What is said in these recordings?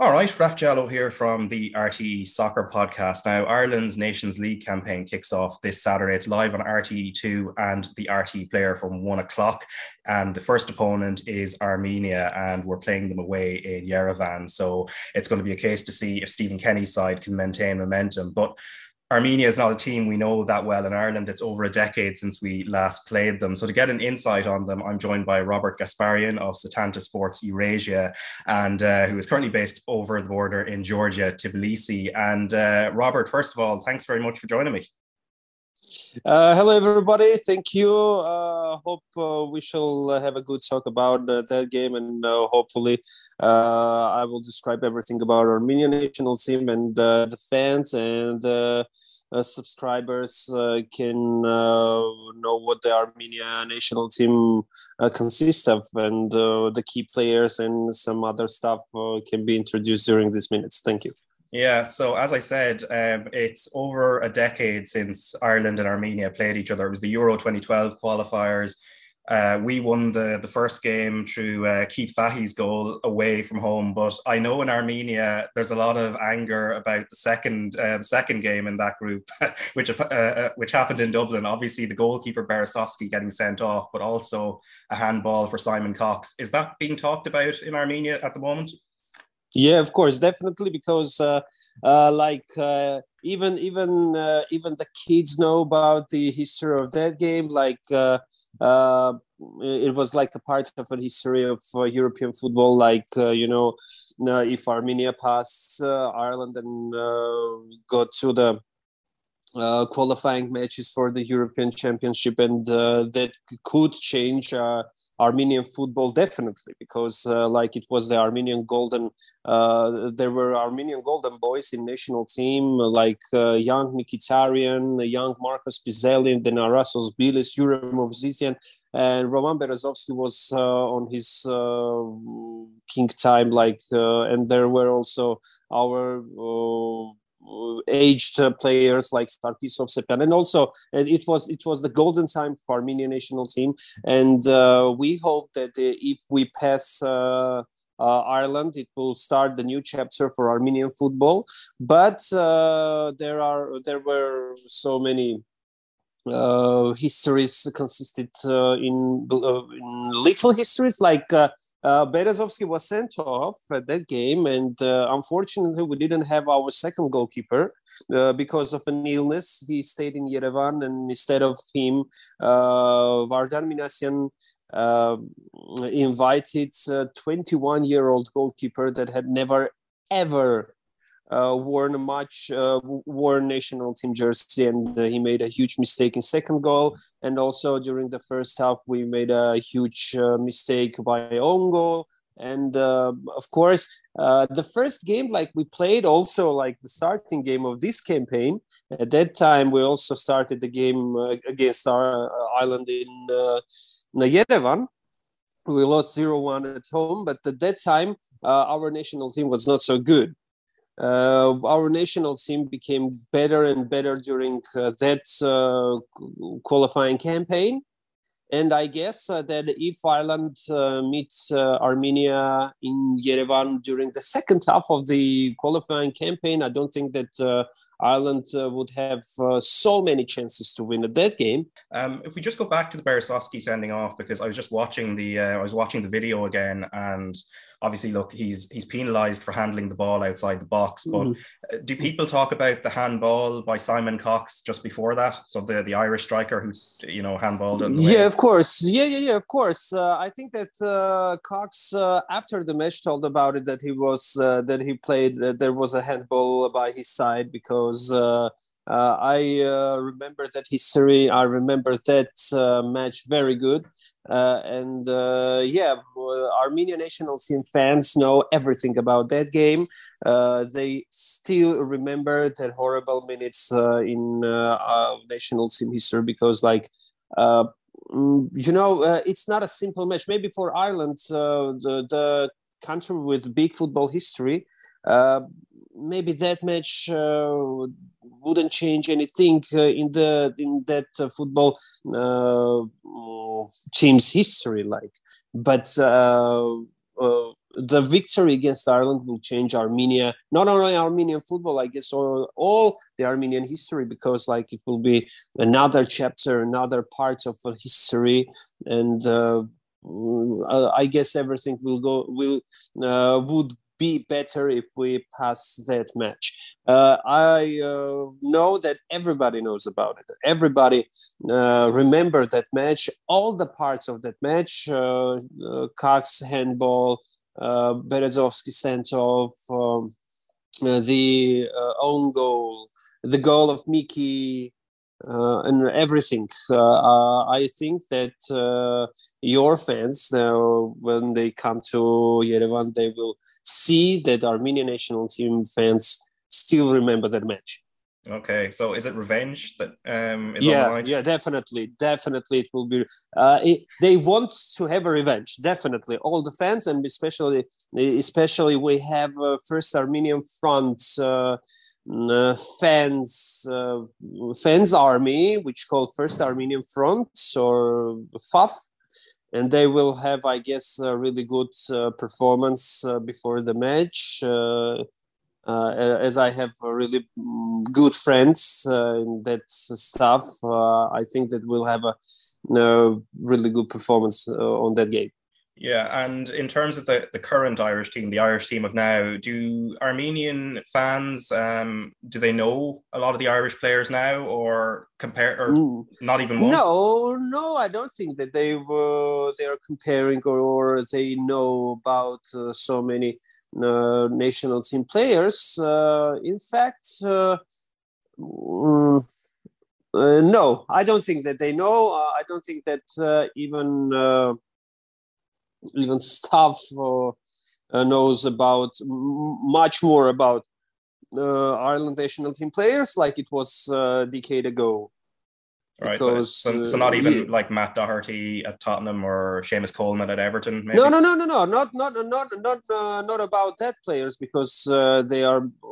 All right, Raf Diallo here from the RTE Soccer Podcast. Now, Ireland's Nations League campaign kicks off this Saturday. It's live on RTE2 and the RTE player from one o'clock. And the first opponent is Armenia, and we're playing them away in Yerevan. So it's going to be a case to see if Stephen Kenny's side can maintain momentum. But Armenia is not a team we know that well in Ireland. It's over a decade since we last played them. So to get an insight on them, I'm joined by Robert Gasparian of Setanta Sports Eurasia, and uh, who is currently based over the border in Georgia, Tbilisi. And uh, Robert, first of all, thanks very much for joining me. Uh, hello, everybody. Thank you. Uh, hope uh, we shall have a good talk about uh, that game, and uh, hopefully, uh, I will describe everything about Armenian national team and the fans and subscribers can know what the Armenia national team consists of, and the key players and some other stuff can be introduced during these minutes. Thank you. Yeah, so as I said, um, it's over a decade since Ireland and Armenia played each other. It was the Euro 2012 qualifiers. Uh, we won the, the first game through uh, Keith Fahey's goal away from home, but I know in Armenia there's a lot of anger about the second uh, the second game in that group, which uh, uh, which happened in Dublin. Obviously, the goalkeeper Berezovsky getting sent off, but also a handball for Simon Cox. Is that being talked about in Armenia at the moment? Yeah of course definitely because uh, uh, like uh, even even uh, even the kids know about the history of that game like uh, uh, it was like a part of a history of european football like you know if armenia passed ireland and got to the qualifying matches for the european championship and that could change Armenian football definitely because uh, like it was the Armenian golden uh, there were Armenian golden boys in national team like uh, young Mkhitaryan, young Marcos Pizzelli, then Aras Özbiliz, Yuri Movsisyan and Roman Berezovsky was uh, on his uh, king time like uh, and there were also our aged uh, players like Sarkis Hovsepyan, and also it was it was the golden time for Armenian national team, and uh, we hope that uh, if we pass. Uh, uh, Ireland. It will start the new chapter for Armenian football, but uh, there are there were so many histories consisted in, in little histories like uh, Berezovsky was sent off at that game, and uh, unfortunately, we didn't have our second goalkeeper uh, because of an illness. He stayed in Yerevan, and instead of him, uh, Vardan Minasyan uh, invited a 21 year old goalkeeper that had never ever uh, worn a much uh, worn national team jersey, and uh, he made a huge mistake in second goal. And also during the first half, we made a huge uh, mistake by own goal. And uh, of course, uh, the first game, like we played, also like the starting game of this campaign. At that time, we also started the game against our island in uh. We lost 0-1 at home, but at that time, our national team was not so good uh, our national team became better and better during uh, that uh, qualifying campaign. And I guess uh, that if Ireland uh, meets uh, Armenia in Yerevan during the second half of the qualifying campaign, I don't think that Ireland would have so many chances to win at that game. Um, if we just go back to the Berezovsky sending off, because I was just watching the I was watching the video again, and obviously, look, he's he's penalised for handling the ball outside the box. But mm-hmm. do people talk about the handball by Simon Cox just before that? So the the Irish striker who you know handballed. Yeah, of course. Yeah, yeah, yeah. Of course. Uh, I think that uh, Cox uh, after the match told about it that he was uh, that he played there was a handball by his side because. Uh, uh, I uh, remember that history. I remember that uh, match very good. Uh, and uh, yeah, Armenian national team fans know everything about that game. Uh, they still remember that horrible minutes in national team history because, like, mm, you know, it's not a simple match. Maybe for Ireland, the, the country with big football history, maybe that match wouldn't change anything uh, in the in that uh, football uh, team's history like. But the victory against Ireland will change Armenia, not only Armenian football, I guess, or all the Armenian history, because like it will be another chapter, another part of history, and uh, I guess everything will go will uh, would be better if we pass that match. Uh, I uh, know that everybody knows about it. Everybody uh, remember that match, all the parts of that match, uh, uh, Cox handball, uh, Berezovsky sent off, um, uh, the own goal, the goal of Miki, uh, and everything. Uh, uh, I think that uh, your fans, uh, when they come to Yerevan, they will see that Armenian national team fans still remember that match. Okay, so is it revenge that um, is yeah, yeah, definitely, definitely, it will be. Uh, it, they want to have a revenge, definitely. All the fans, and especially, especially, we have first Armenian front fans uh, fans army, which called First Armenian Front or FAF, and they will have, I guess, a really good uh, performance uh, before the match. Uh, uh, as I have really mm, good friends in that stuff, I think that we'll have a, a really good performance on that game. Yeah, and in terms of the, the current Irish team, the Irish team of now, do Armenian fans um, do they know a lot of the Irish players now, or compare, or mm. not even one? No, no, I don't think that they were they are comparing or, or they know about uh, so many uh, national team players. Uh, in fact. Uh, mm, uh, no, I don't think that they know. Uh, I don't think that even even staff uh, uh, knows about much more about uh, Ireland national team players like it was a decade ago. Right, because, so, so, not even like Matt Doherty at Tottenham or Seamus Coleman at Everton. Maybe? No, no, no, no, no, not not not not uh, not about that players because uh, they are uh,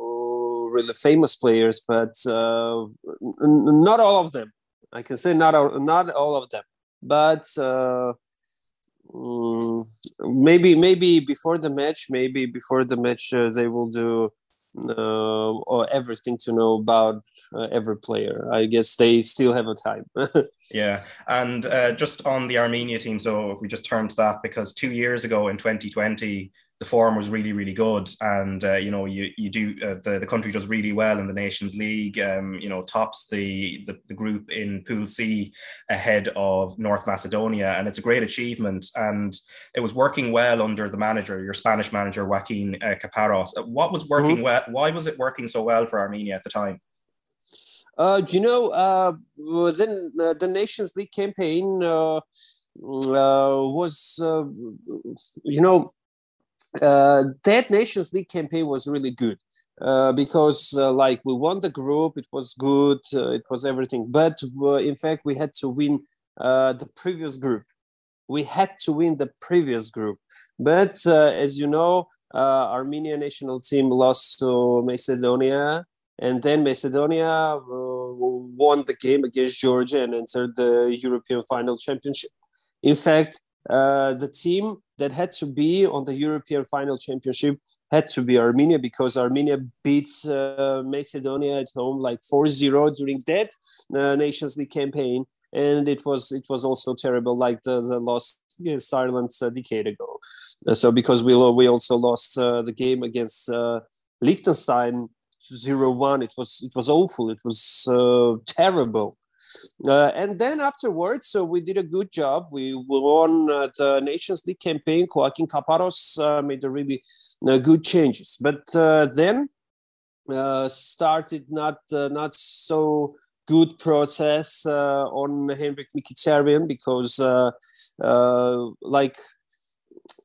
really famous players, but n- not all of them. I can say not all, not all of them, but um, maybe maybe before the match maybe before the match uh, they will do uh, or everything to know about uh, every player. I guess they still have a time. Yeah and uh, just on the armenia team so if we just turn to that because two years ago in 2020 the form was really, really good. And, uh, you know, you, you do, uh, the, the country does really well in the Nations League, um, you know, tops the, the, the, group in Pool C ahead of North Macedonia. And it's a great achievement. And it was working well under the manager, your Spanish manager, Joaquin uh, Caparros. What was working mm-hmm. well? Why was it working so well for Armenia at the time? Uh, you know, uh, then uh, the Nations League campaign uh, mm, uh, was, uh, you know, uh, that Nations League campaign was really good. Uh, because uh, like we won the group it was good uh, it was everything but uh, in fact we had to win uh, the previous group we had to win the previous group but as you know armenia national team lost to macedonia and then macedonia won the game against georgia and entered the european final championship in fact the team that had to be on the European final championship had to be Armenia because Armenia beats uh, Macedonia at home like 4-0 during that uh, Nations League campaign. And it was it was also terrible like the, the loss against Ireland a decade ago. Uh, so because we we also lost uh, the game against uh, Liechtenstein 0-1 it was it was awful. It was uh, terrible uh, and then afterwards, so we did a good job. We won uh, the Nations League campaign. Joaquin Caparros uh, made a really uh, good changes, but uh, then uh, started not not so good process on Henrikh Mkhitaryan because like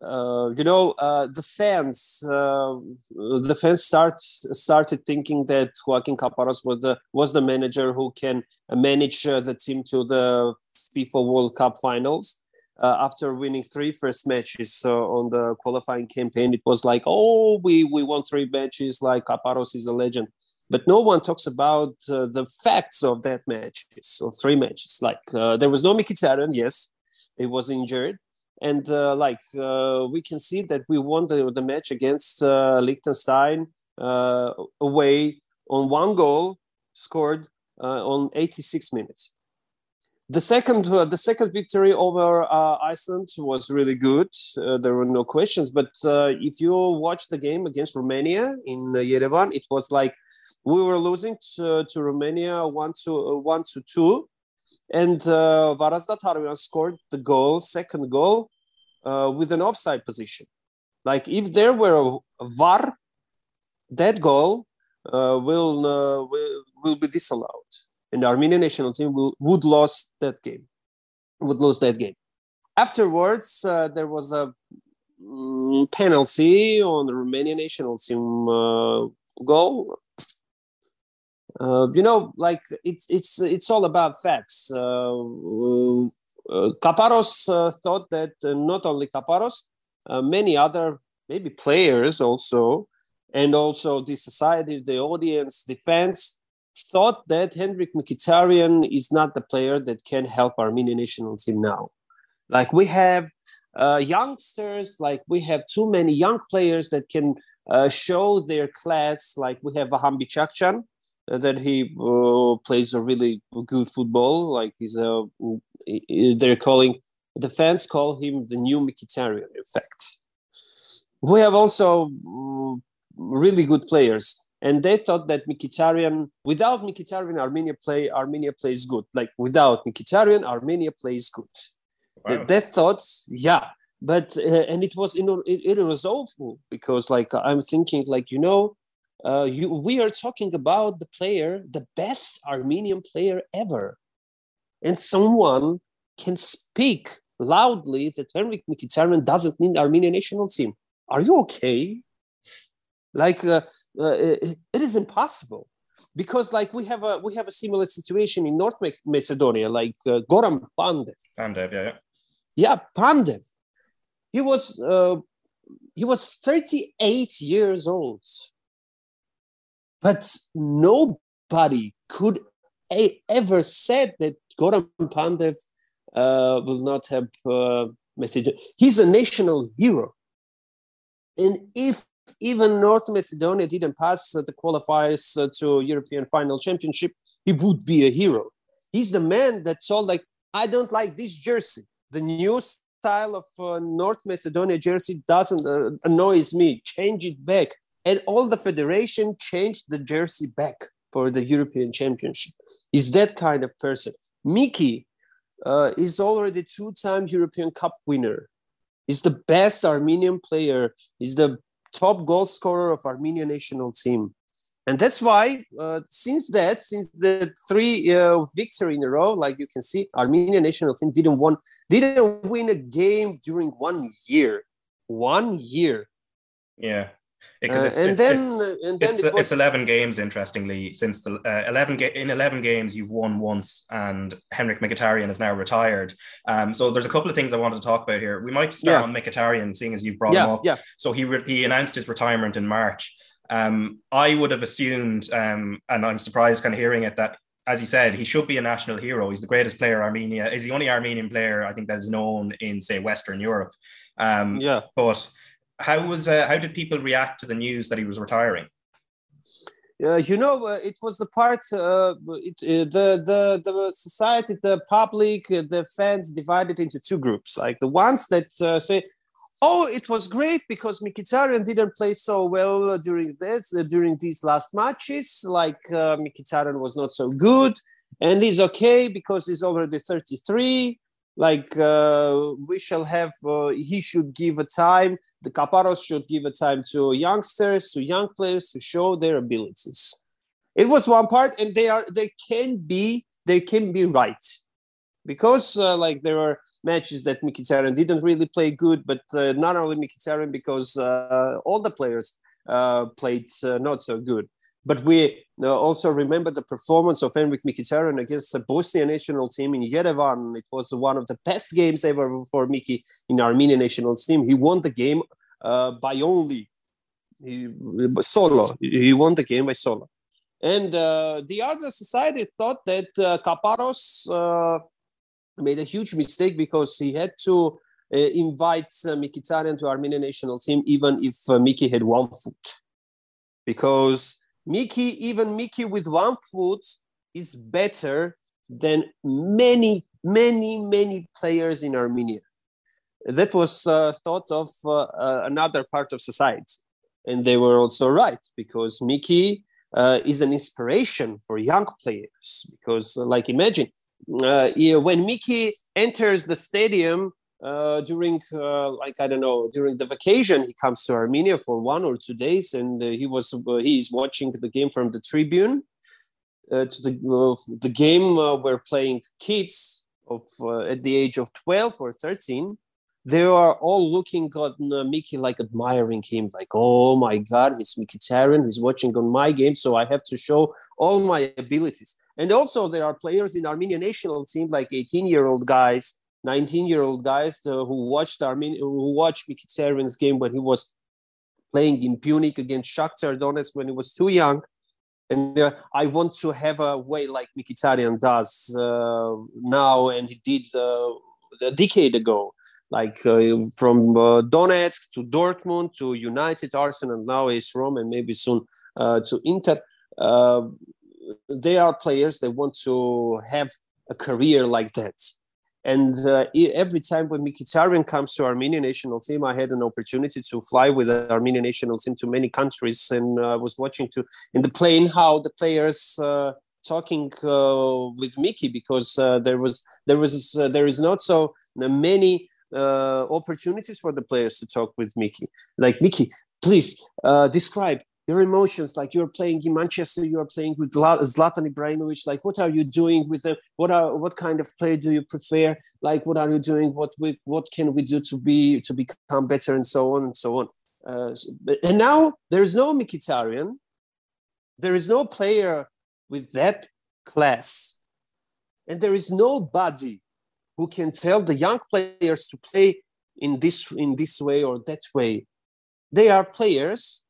uh, you know, uh, the fans, uh, the fans start started thinking that Joaquin Caparros was the was the manager who can manage uh, the team to the FIFA World Cup finals. Uh, after winning three first matches on the qualifying campaign, it was like, oh, we we won three matches. Like Caparros is a legend, but no one talks about the facts of that matches of three matches. Like there was no Mkhitaryan, yes, he was injured and uh, like uh, we can see that we won the, the match against uh, Liechtenstein uh, away on one goal scored uh, on 86 minutes. The second, uh, the second victory over Iceland was really good. there were no questions. But if you watch the game against Romania in Yerevan, it was like we were losing to, to Romania one to one to two, and uh, Varazdat scored the goal, second goal, uh, with an offside position. Like if there were a, a VAR, that goal uh, will, uh, will will be disallowed, and the Armenian national team will would lose that game, would lose that game. Afterwards, uh, there was a mm, penalty on the Romanian national team uh, goal uh, you know, like it's it's it's all about facts. Uh, uh, Caparros uh, thought that uh, not only Caparros, uh, many other maybe players also, and also the society, the audience, the fans thought that Henrikh Mkhitaryan is not the player that can help Armenian national team now. Like we have uh, youngsters, like we have too many young players that can show their class. Like we have Vahan Bichakhchyan, uh, that he uh, plays a really good football. Like he's a, they're calling the fans call him the new Mkhitaryan. In fact, we have also uh, really good players, and they thought that Mkhitaryan, without Mkhitaryan, Armenia play Armenia plays good. Like without Mkhitaryan, Armenia plays good. Wow. They, they thought, yeah, but uh, and it was you know it, it was awful because like I'm thinking like you know uh, you, we are talking about the player, the best Armenian player ever. And someone can speak loudly that Henrikh Mkhitaryan doesn't need Armenian national team. Are you okay? Like, uh, uh, it, it is impossible because like we have a we have a similar situation in North Macedonia, like uh, Goran Pandev. Pandev, yeah, yeah. Yeah, Pandev. He was uh, he was 38 years old but nobody could a- ever said that Goran Pandev uh, will not have uh, Macedonia. He's a national hero. And if even North Macedonia didn't pass the qualifiers uh, to European final championship, he would be a hero. He's the man that told like, I don't like this jersey. The new style of uh, North Macedonia jersey doesn't uh, annoys me. Change it back and all the federation changed the jersey back for the European Championship. Is that kind of person. Miki uh, is already two-time European Cup winner. He's the best Armenian player. He's the top goal scorer of Armenian national team. And that's why, uh, since that, since the three uh, victory in a row, like you can see, Armenian national team didn't won, didn't win a game during one year. One year. Yeah, because it's, uh, and, it's, then, it's, and then it's, it was... it's 11 games interestingly since the uh, 11 ga- in 11 games you've won once and henrik mkhitaryan is now retired um, so there's a couple of things i wanted to talk about here we might start yeah. on mkhitaryan seeing as you've brought yeah, him up yeah. so he re- he announced his retirement in march um, i would have assumed um, and i'm surprised kind of hearing it that as he said, he should be a national hero. He's the greatest player Armenia. Is the only Armenian player I think that is known in, say, Western Europe. Um, yeah. But how was uh, how did people react to the news that he was retiring? Uh, you know, uh, it was the part, uh, it, uh, the, the, the society, the public, uh, the fans divided into two groups. Like the ones that uh, say, oh, it was great because Mkhitaryan didn't play so well during this, during these last matches. Like Mkhitaryan was not so good and he's okay because he's already 33 like uh, we shall have uh, he should give a time the Caparros should give a time to youngsters to young players to show their abilities. It was one part and they are they can be they can be right. Because uh, like there are matches that Mkhitaryan didn't really play good but uh, not only Mkhitaryan because uh, all the players uh, played not so good but we uh, also remember the performance of Henrikh Mkhitaryan against the Bosnia national team in Yerevan. It was one of the best games ever for Miki in Armenian national team. He won the game uh, by only he, solo. He won the game by solo. And uh, the other society thought that uh, Caparros uh, made a huge mistake because he had to invite uh, Mkhitaryan to Armenian national team, even if uh, Miki had one foot, because Miki, even Miki with one foot, is better than many, many, many players in Armenia. That was uh, thought of uh, uh, another part of society. And they were also right because Miki uh, is an inspiration for young players. Because, like, imagine uh, when Miki enters the stadium uh, during uh, like I don't know during the vacation he comes to Armenia for one or two days and uh, he was he's watching the game from the tribune uh, to the uh, the game uh, we're playing kids of at the age of 12 or 13 they are all looking at Miki like admiring him like oh my god he's Mkhitaryan he's watching on my game so I have to show all my abilities. And also there are players in Armenian national team like 18 year old guys 19 year old guys who watched Armenia who watched Mkhitaryan's game when he was playing in Pyunik against Shakhtar Donetsk when he was too young and uh, I want to have a way like Mkhitaryan does uh, now, and he did uh, a decade ago, like uh, from uh, Donetsk to Dortmund to United, Arsenal, now is Rome, and maybe soon uh, to Inter. they are players that want to have a career like that. And uh, every time when Mkhitaryan comes to Armenian national team, I had an opportunity to fly with the Armenian national team to many countries, and I uh, was watching to in the plane how the players uh, talking uh, with Miki because uh, there was there was uh, there is not so many opportunities for the players to talk with Miki. Like Miki, please describe your emotions like you're playing in manchester you're playing with zlatan ibrahimovic like what are you doing with them what are what kind of play do you prefer like what are you doing what we what can we do to be to become better and so on and so on uh, and now there's no Mkhitaryan. There is no player with that class. And there is nobody who can tell the young players to play in this in this way or that way. They are players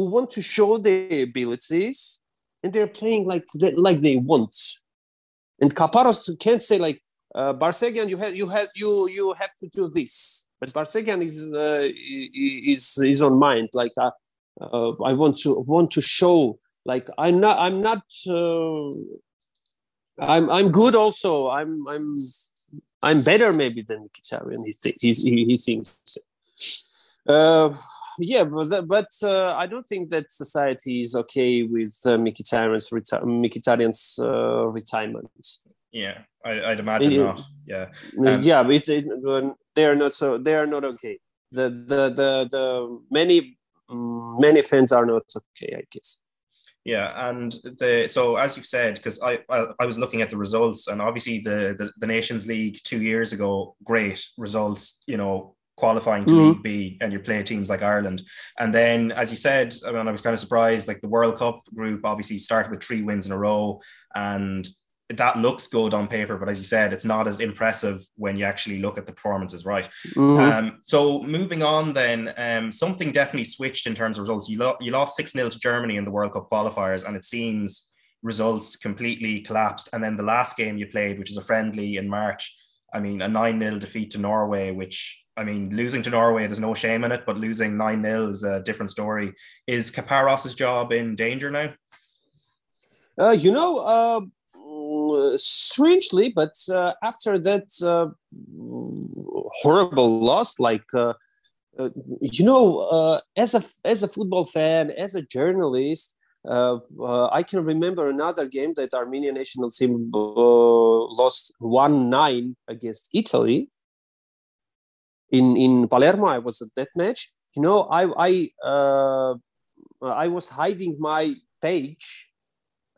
who want to show their abilities and they're playing like they, like they want. And Caparros can't say like uh, Barseghian, you have you have you you have to do this. But Barseghian is uh, is is on mind. Like uh, uh, I want to want to show. Like I'm not I'm not. Uh, I'm I'm good. Also, I'm I'm I'm better maybe than Mkhitaryan. He, th- he, he he thinks. Uh, yeah, but, but uh, I don't think that society is okay with uh, Mkhitaryan's, reti- Mkhitaryan's uh, retirement. Yeah, I, would imagine it, not. Yeah, um, yeah, but it, it, they are not so. They are not okay. The the the the many many fans are not okay. I guess. Yeah, and the so as you've said, because I, I, I was looking at the results, and obviously the, the the Nations League two years ago, great results. You know, qualifying to mm-hmm. League B and you play teams like Ireland. And then, as you said, I mean, I was kind of surprised. Like the World Cup group obviously started with three wins in a row, and that looks good on paper. But as you said, it's not as impressive when you actually look at the performances, right? Mm-hmm. Um, so moving on, then um, something definitely switched in terms of results. You, lo- you lost six 0 to Germany in the World Cup qualifiers, and it seems results completely collapsed. And then the last game you played, which is a friendly in March, I mean, a 9 0 defeat to Norway, which I mean, losing to Norway, there's no shame in it, but losing 9 0 is a different story. Is Caparros's job in danger now? Uh, you know, uh, strangely, but uh, after that uh, horrible loss, like, uh, uh, you know, as, a, as a football fan, as a journalist, I can remember another game that Armenian national team lost 1 9 against Italy in in Palermo. I was at that match. You know, I I uh, I was hiding my page.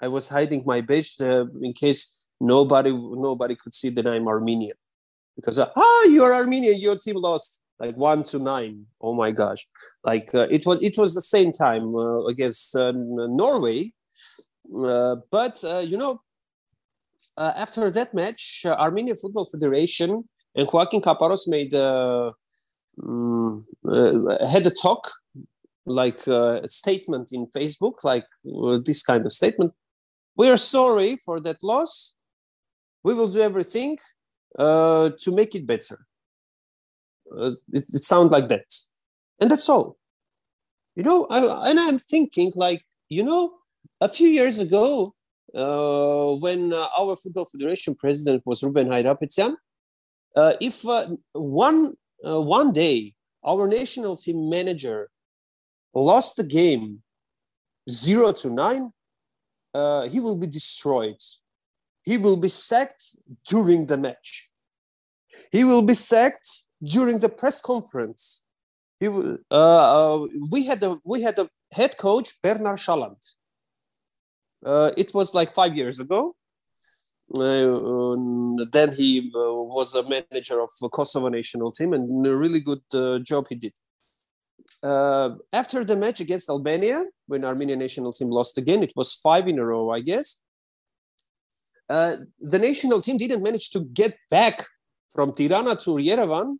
I was hiding my page uh, in case nobody nobody could see that I'm Armenian, because uh, ah, you're Armenian. Your team lost like one to nine. Oh my gosh! Like uh, it was it was the same time uh, against uh, Norway, uh, but you know. after that match, Armenian Football Federation and Joaquin Caparros made uh, um, uh, had a talk, like uh, a statement in Facebook, like uh, this kind of statement. We are sorry for that loss. We will do everything uh, to make it better. uh, it, it sounds like that, and that's all. You know, I, and I'm thinking like, you know, a few years ago, uh, when our football federation president was Ruben Hayrapetyan, uh, if uh, one uh, one day our national team manager lost the game zero to nine, uh, he will be destroyed. He will be sacked during the match. He will be sacked during the press conference. He will, we had a we had a head coach Bernard Challandes uh, it was like five years ago. Uh, then he uh, was a manager of the Kosovo national team and a really good uh, job he did. Uh, after the match against Albania, when Armenian national team lost again, it was five in a row, I guess. Uh, the national team didn't manage to get back from Tirana to Yerevan.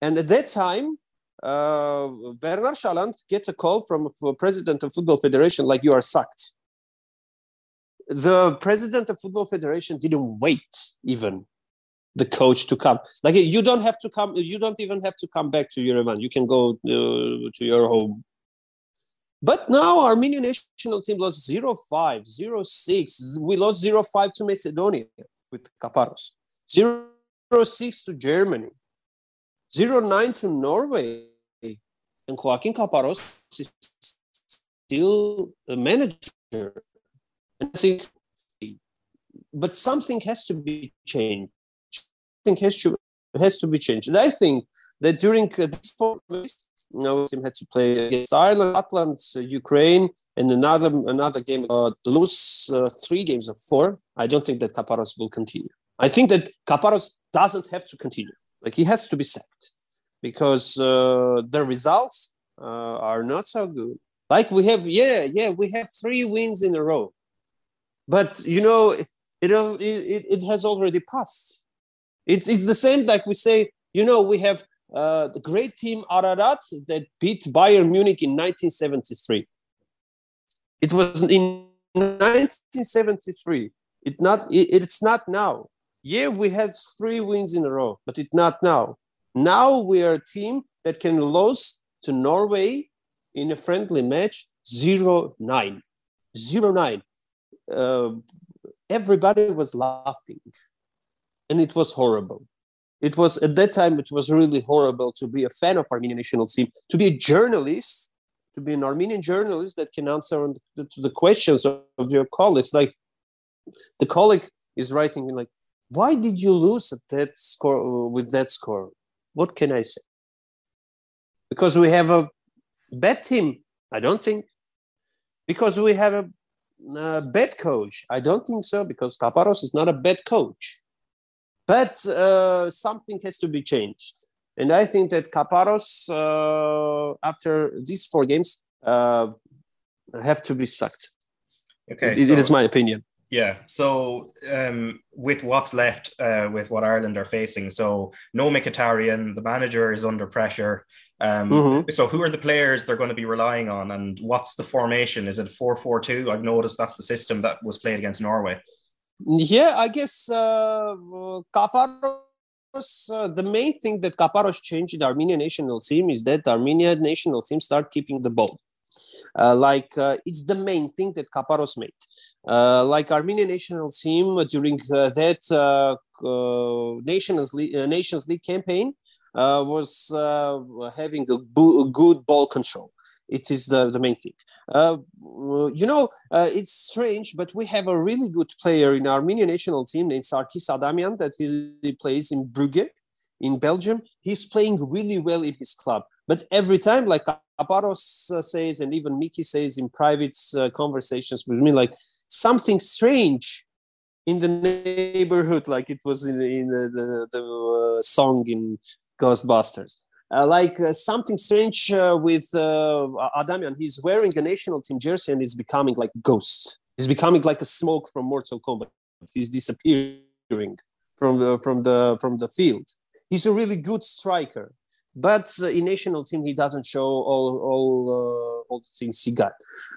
And at that time, Bernard Challandes gets a call from the president of Football Federation like you are sacked the president of football federation didn't wait even the coach to come. Like you don't have to come you don't even have to come back to Yerevan you can go uh, to your home. But now Armenian national team lost 0-5 0-6 we lost 0-5 to Macedonia with Caparros. 0-6 to Germany. 0-9 to Norway. And Joaquin Caparros is still a manager think, but something has to be changed. Something has to has to be changed. And I think that during uh, this four you know, team had to play against Ireland, Scotland, uh, Ukraine, and another another game. Uh, lose uh, three games of four. I don't think that Caparros will continue. I think that Caparros doesn't have to continue. Like he has to be sacked because uh, the results uh, are not so good. Like we have, yeah, yeah, we have three wins in a row but you know it, it, it has already passed. It's, it's the same like we say you know we have uh, the great team ararat that beat bayern munich in 1973 it was in 1973 it not it, it's not now. Yeah we had three wins in a row but it's not now. Now we are a team that can lose to norway in a friendly match 0-9 0-9 uh, everybody was laughing and it was horrible. It was at that time it was really horrible to be a fan of armenian national team to be a journalist to be an armenian journalist that can answer the, to the questions of, of your colleagues. Like the colleague is writing like why did you lose at that score with that score? What can i say? Because we have a bad team i don't think. Because we have a a bad coach. I don't think so because Caparros is not a bad coach. But uh, something has to be changed. And I think that Caparros, uh, after these four games, uh, have to be sucked. Okay. It, so, it is my opinion. Yeah. So um, with what's left, uh, with what Ireland are facing, so no Mkhitaryan, the manager is under pressure. Um, mm-hmm. So who are the players they're going to be relying on, and what's the formation? Is it four four two? I've noticed that's the system that was played against Norway. Yeah, I guess uh, Caparros. Uh, the main thing that Caparros changed the Armenian national team is that the Armenian national team start keeping the ball. Uh, like uh, it's the main thing that Caparros made. Uh, like Armenian national team during that Nations League, Nations League campaign was having a, bo- good ball control it is the, the main thing. Uh, you know, uh, it's strange, but we have a really good player in Armenian national team named Sarkis Adamian that he, he, plays in Brugge in Belgium. He's playing really well in his club. But every time, like Caparros uh, says, and even Miki says in private uh, conversations with me, like something strange in the neighborhood, like it was in, in the, the, the uh, song in Ghostbusters. Uh, like uh, something strange uh, with Adamian. He's wearing a national team jersey and he's becoming like ghost. He's becoming like a smoke from Mortal Kombat. He's disappearing from the from the from the field. He's a really good striker but uh, in national team he doesn't show all all uh, all the things he got.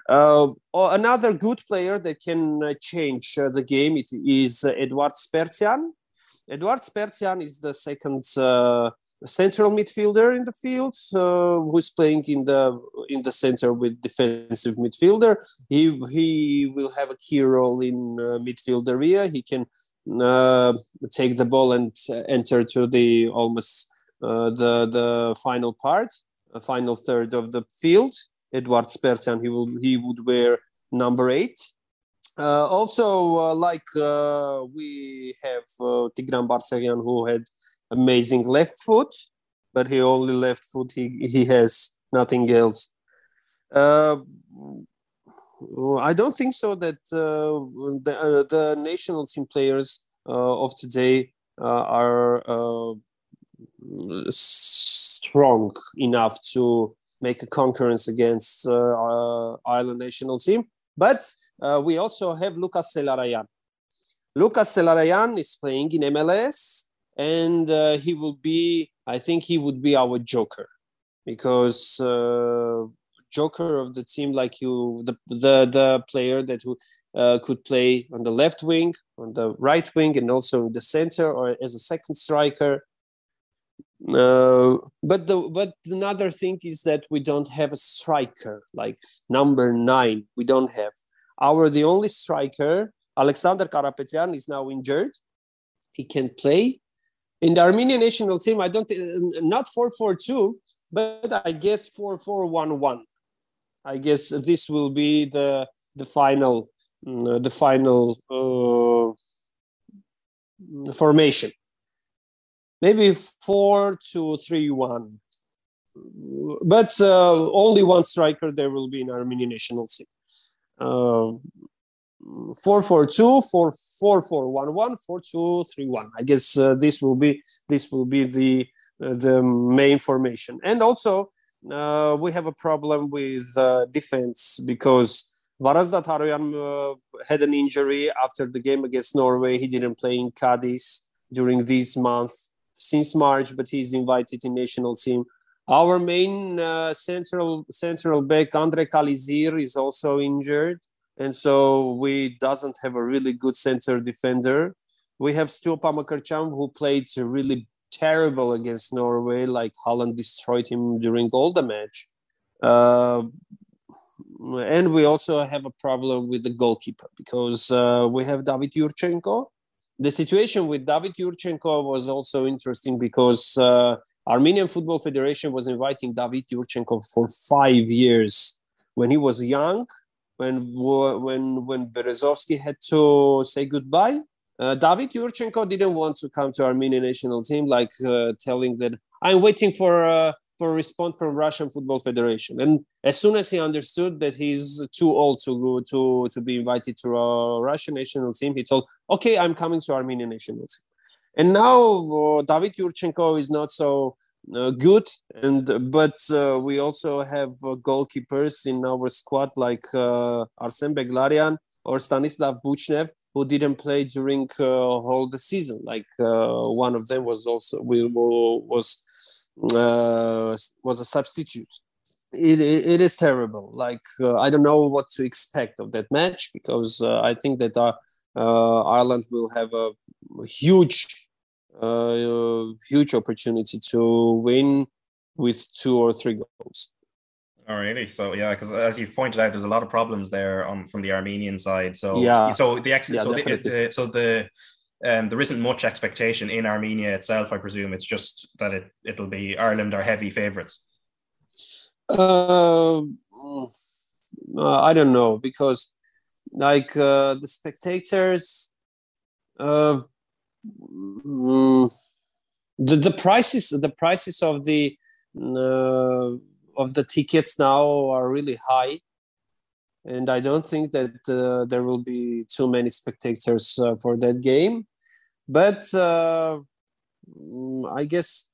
Uh, another good player that can uh, change uh, the game it is uh, Eduard Spertsyan. Eduard Spertsyan is the second central midfielder in the field uh, who's playing in the in the center with defensive midfielder. He he will have a key role in uh, midfield area. He can uh, take the ball and enter to the almost uh, the the final part, final third of the field. Edward Spertsyan, he will he would wear number eight. Uh, also, uh, like uh, we have uh, Tigran Barseghian, who had amazing left foot, but he only left foot. He he has nothing else. Uh, I don't think so that uh, the, uh, the national team players uh, of today uh, are uh, strong enough to make a concurrence against Ireland national team. But we also have Lucas Zelarayán. Lucas Zelarayán is playing in MLS and uh, he will be i think he would be our joker because uh, joker of the team like you the the, the player that uh, could play on the left wing on the right wing and also in the center or as a second striker. Uh, but the but another thing is that we don't have a striker like number nine we don't have. Our the only striker alexander karapetyan is now injured. He can play in the Armenian national team, I don't not four four two, but I guess four four one one. I guess this will be the the final uh, the final uh, formation. Maybe four two three one, but uh, only one striker there will be in Armenian national team. Uh, 442 44411 4231 i guess uh, this will be this will be the uh, the main formation and also uh, we have a problem with uh, defense because Varazdat Haroyan uh, had an injury after the game against Norway. He didn't play in Cadiz during this month since March, but he's invited in national team. Our main uh, central central back Andre Calisir is also injured and so we doesn't have a really good center defender. We have Styopa Mkrtchyan who played really terrible against Norway, like Haaland destroyed him during all the match. Uh, and we also have a problem with the goalkeeper because uh, we have David Yurchenko. The situation with David Yurchenko was also interesting because uh, Armenian Football Federation was inviting David Yurchenko for five years when he was young when when when Berezovsky had to say goodbye. Uh, David Yurchenko didn't want to come to Armenian national team, like uh, telling that I'm waiting for uh, for a response from Russian Football Federation. And as soon as he understood that he's too old to go to to be invited to a Russian national team, he told, "Okay, I'm coming to Armenian national team." And now uh, David Yurchenko is not so good. And but uh, we also have uh, goalkeepers in our squad like uh, Arsen Beglarian or Stanislav Buchnev who didn't play during uh, whole the season. Like uh, one of them was also we was uh, was a substitute. It, it, it is terrible. Like I don't know what to expect of that match because I think that Ireland will have a huge a huge opportunity to win with two or three goals. Alrighty, so yeah, because as you've pointed out, there's a lot of problems there um, from the Armenian side. So yeah, so the ex- yeah, so, the, the, so the um, there isn't much expectation in Armenia itself. I presume it's just that it it'll be Ireland are heavy favourites. Uh, I don't know because like uh, the spectators, uh, mm, the the prices the prices of the uh, of the tickets now are really high. And i don't think that uh, there will be too many spectators uh, for that game. But uh, i guess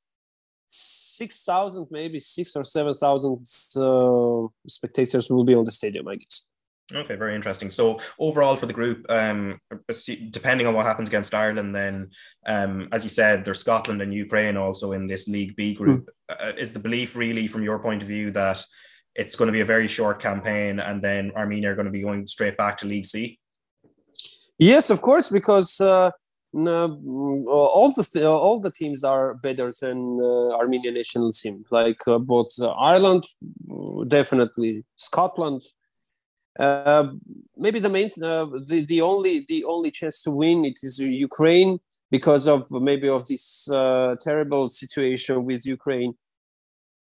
6000 maybe 6 or 7000 uh, spectators will be on the stadium i guess Okay, very interesting. So overall for the group, um, depending on what happens against Ireland, then um, as you said, there's Scotland and Ukraine also in this League B group. Mm. Uh, is the belief really, from your point of view, that it's going to be a very short campaign, and then Armenia are going to be going straight back to League C? Yes, of course, because uh, mm, all the all the teams are better than uh, Armenian national team. Like uh, both uh, Ireland, definitely Scotland. Uh, maybe the main, uh, the the only the only chance to win it is Ukraine because of maybe of this uh, terrible situation with Ukraine.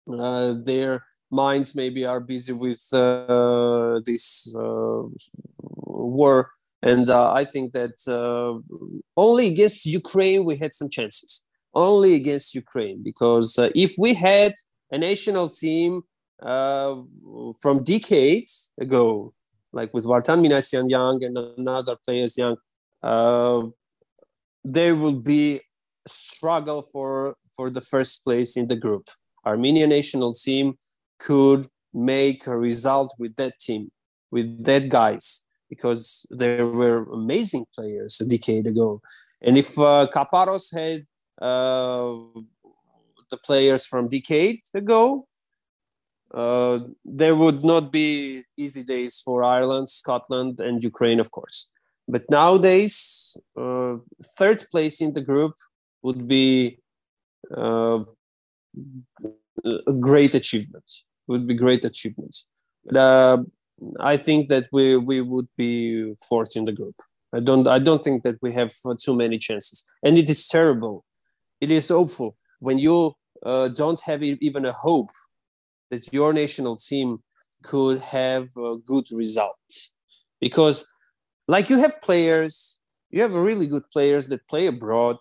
their minds maybe are busy with this war and uh, I think that uh, only against Ukraine we had some chances. Only against Ukraine, because uh, if we had a national team uh, from decades ago, like with Vartan Minasyan Young and another players Young, uh, there will be struggle for for the first place in the group. Armenian national team could make a result with that team, with that guys because there were amazing players a decade ago. And if uh, Caparros had uh, the players from decade ago, uh, there would not be easy days for Ireland, Scotland, and Ukraine, of course. But nowadays, uh, third place in the group would be uh, a great achievement. Would be great achievement. But uh, I think that we we would be fourth in the group. I don't I don't think that we have uh, too many chances, and it is terrible. It is awful when you don't have even a hope that your national team could have a good result, because like you have players, you have really good players that play abroad.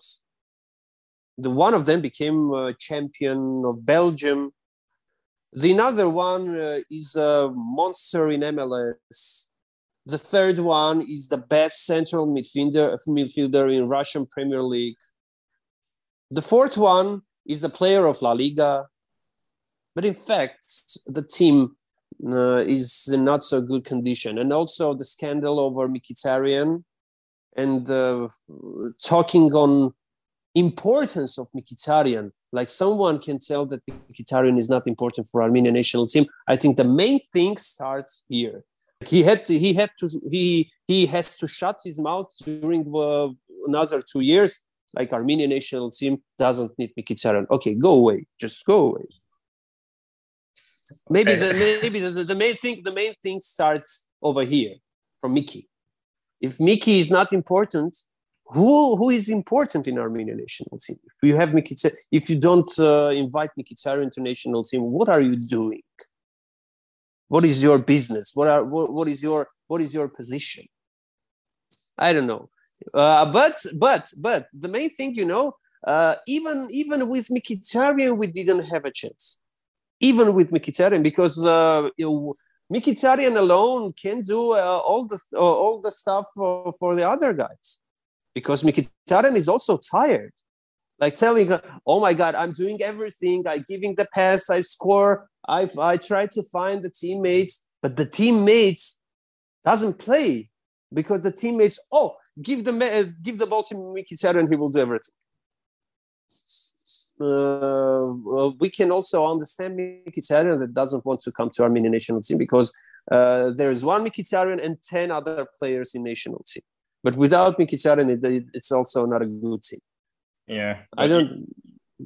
The one of them became a champion of Belgium the another one uh, is a monster in MLS. The third one is the best central midfielder, midfielder in Russian Premier League. The fourth one is a player of La Liga. But in fact, the team uh, is in not so good condition. And also the scandal over Mkhitaryan and uh, talking on importance of Mkhitaryan like someone can tell that Mkhitaryan is not important for Armenian national team. I think the main thing starts here. He had to, he had to, he, he has to shut his mouth during uh, another two years. Like Armenian national team doesn't need Mkhitaryan. Okay, go away. Just go away. Maybe the maybe the, the main thing the main thing starts over here from Miki. If Miki is not important, who who is important in Armenian national team? If you have Mkhitar, if you don't uh, invite Mkhitaryan international team, what are you doing? What is your business? What are what, what is your what is your position? I don't know, uh, but but but the main thing, you know, uh, even even with Mkhitaryan, we didn't have a chance. Even with Mkhitaryan, because uh, you know, Mkhitaryan alone can do uh, all the uh, all the stuff for, for the other guys because Mkhitaryan is also tired. Like telling oh my God, I'm doing everything. I giving the pass, I score, I I try to find the teammates, but the teammates doesn't play because the teammates, oh, give the uh, give the ball to Mkhitaryan, he will do everything. Uh, we can also understand Mkhitaryan that doesn't want to come to Armenian national team because uh, there is one Mkhitaryan and 10 other players in national team. But without Mkhitaryan, it, it's also not a good team. Yeah, I don't.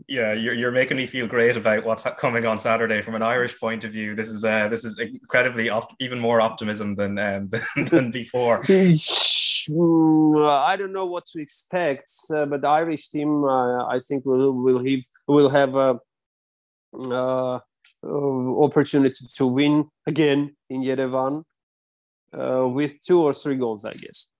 Yeah, you're, you're making me feel great about what's coming on Saturday from an Irish point of view. This is uh, this is incredibly op- even more optimism than um, than, than before. I don't know what to expect, uh, but the Irish team, uh, I think, will will have will have a uh, opportunity to win again in Yerevan with two or three goals, I guess.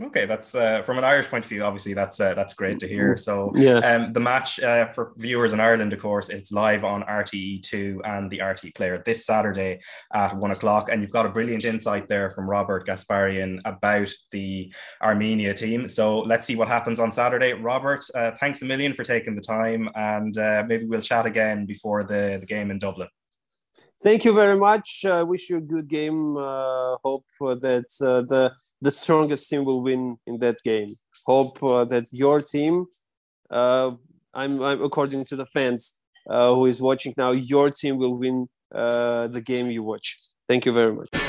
Okay, that's uh, from an Irish point of view. Obviously, that's uh, that's great to hear. So, yeah, um, the match uh, for viewers in Ireland, of course, it's live on RTE two and the RTE Player this Saturday at one o'clock. And you've got a brilliant insight there from Robert Gasparian about the Armenia team. So let's see what happens on Saturday. Robert, uh, thanks a million for taking the time, and uh, maybe we'll chat again before the, the game in Dublin. Thank you very much. I uh, wish you a good game. Uh, hope that uh, the the strongest team will win in that game. Hope uh, that your team, uh, I'm, I'm, according to the fans uh, who is watching now, your team will win the game you watch. Thank you very much.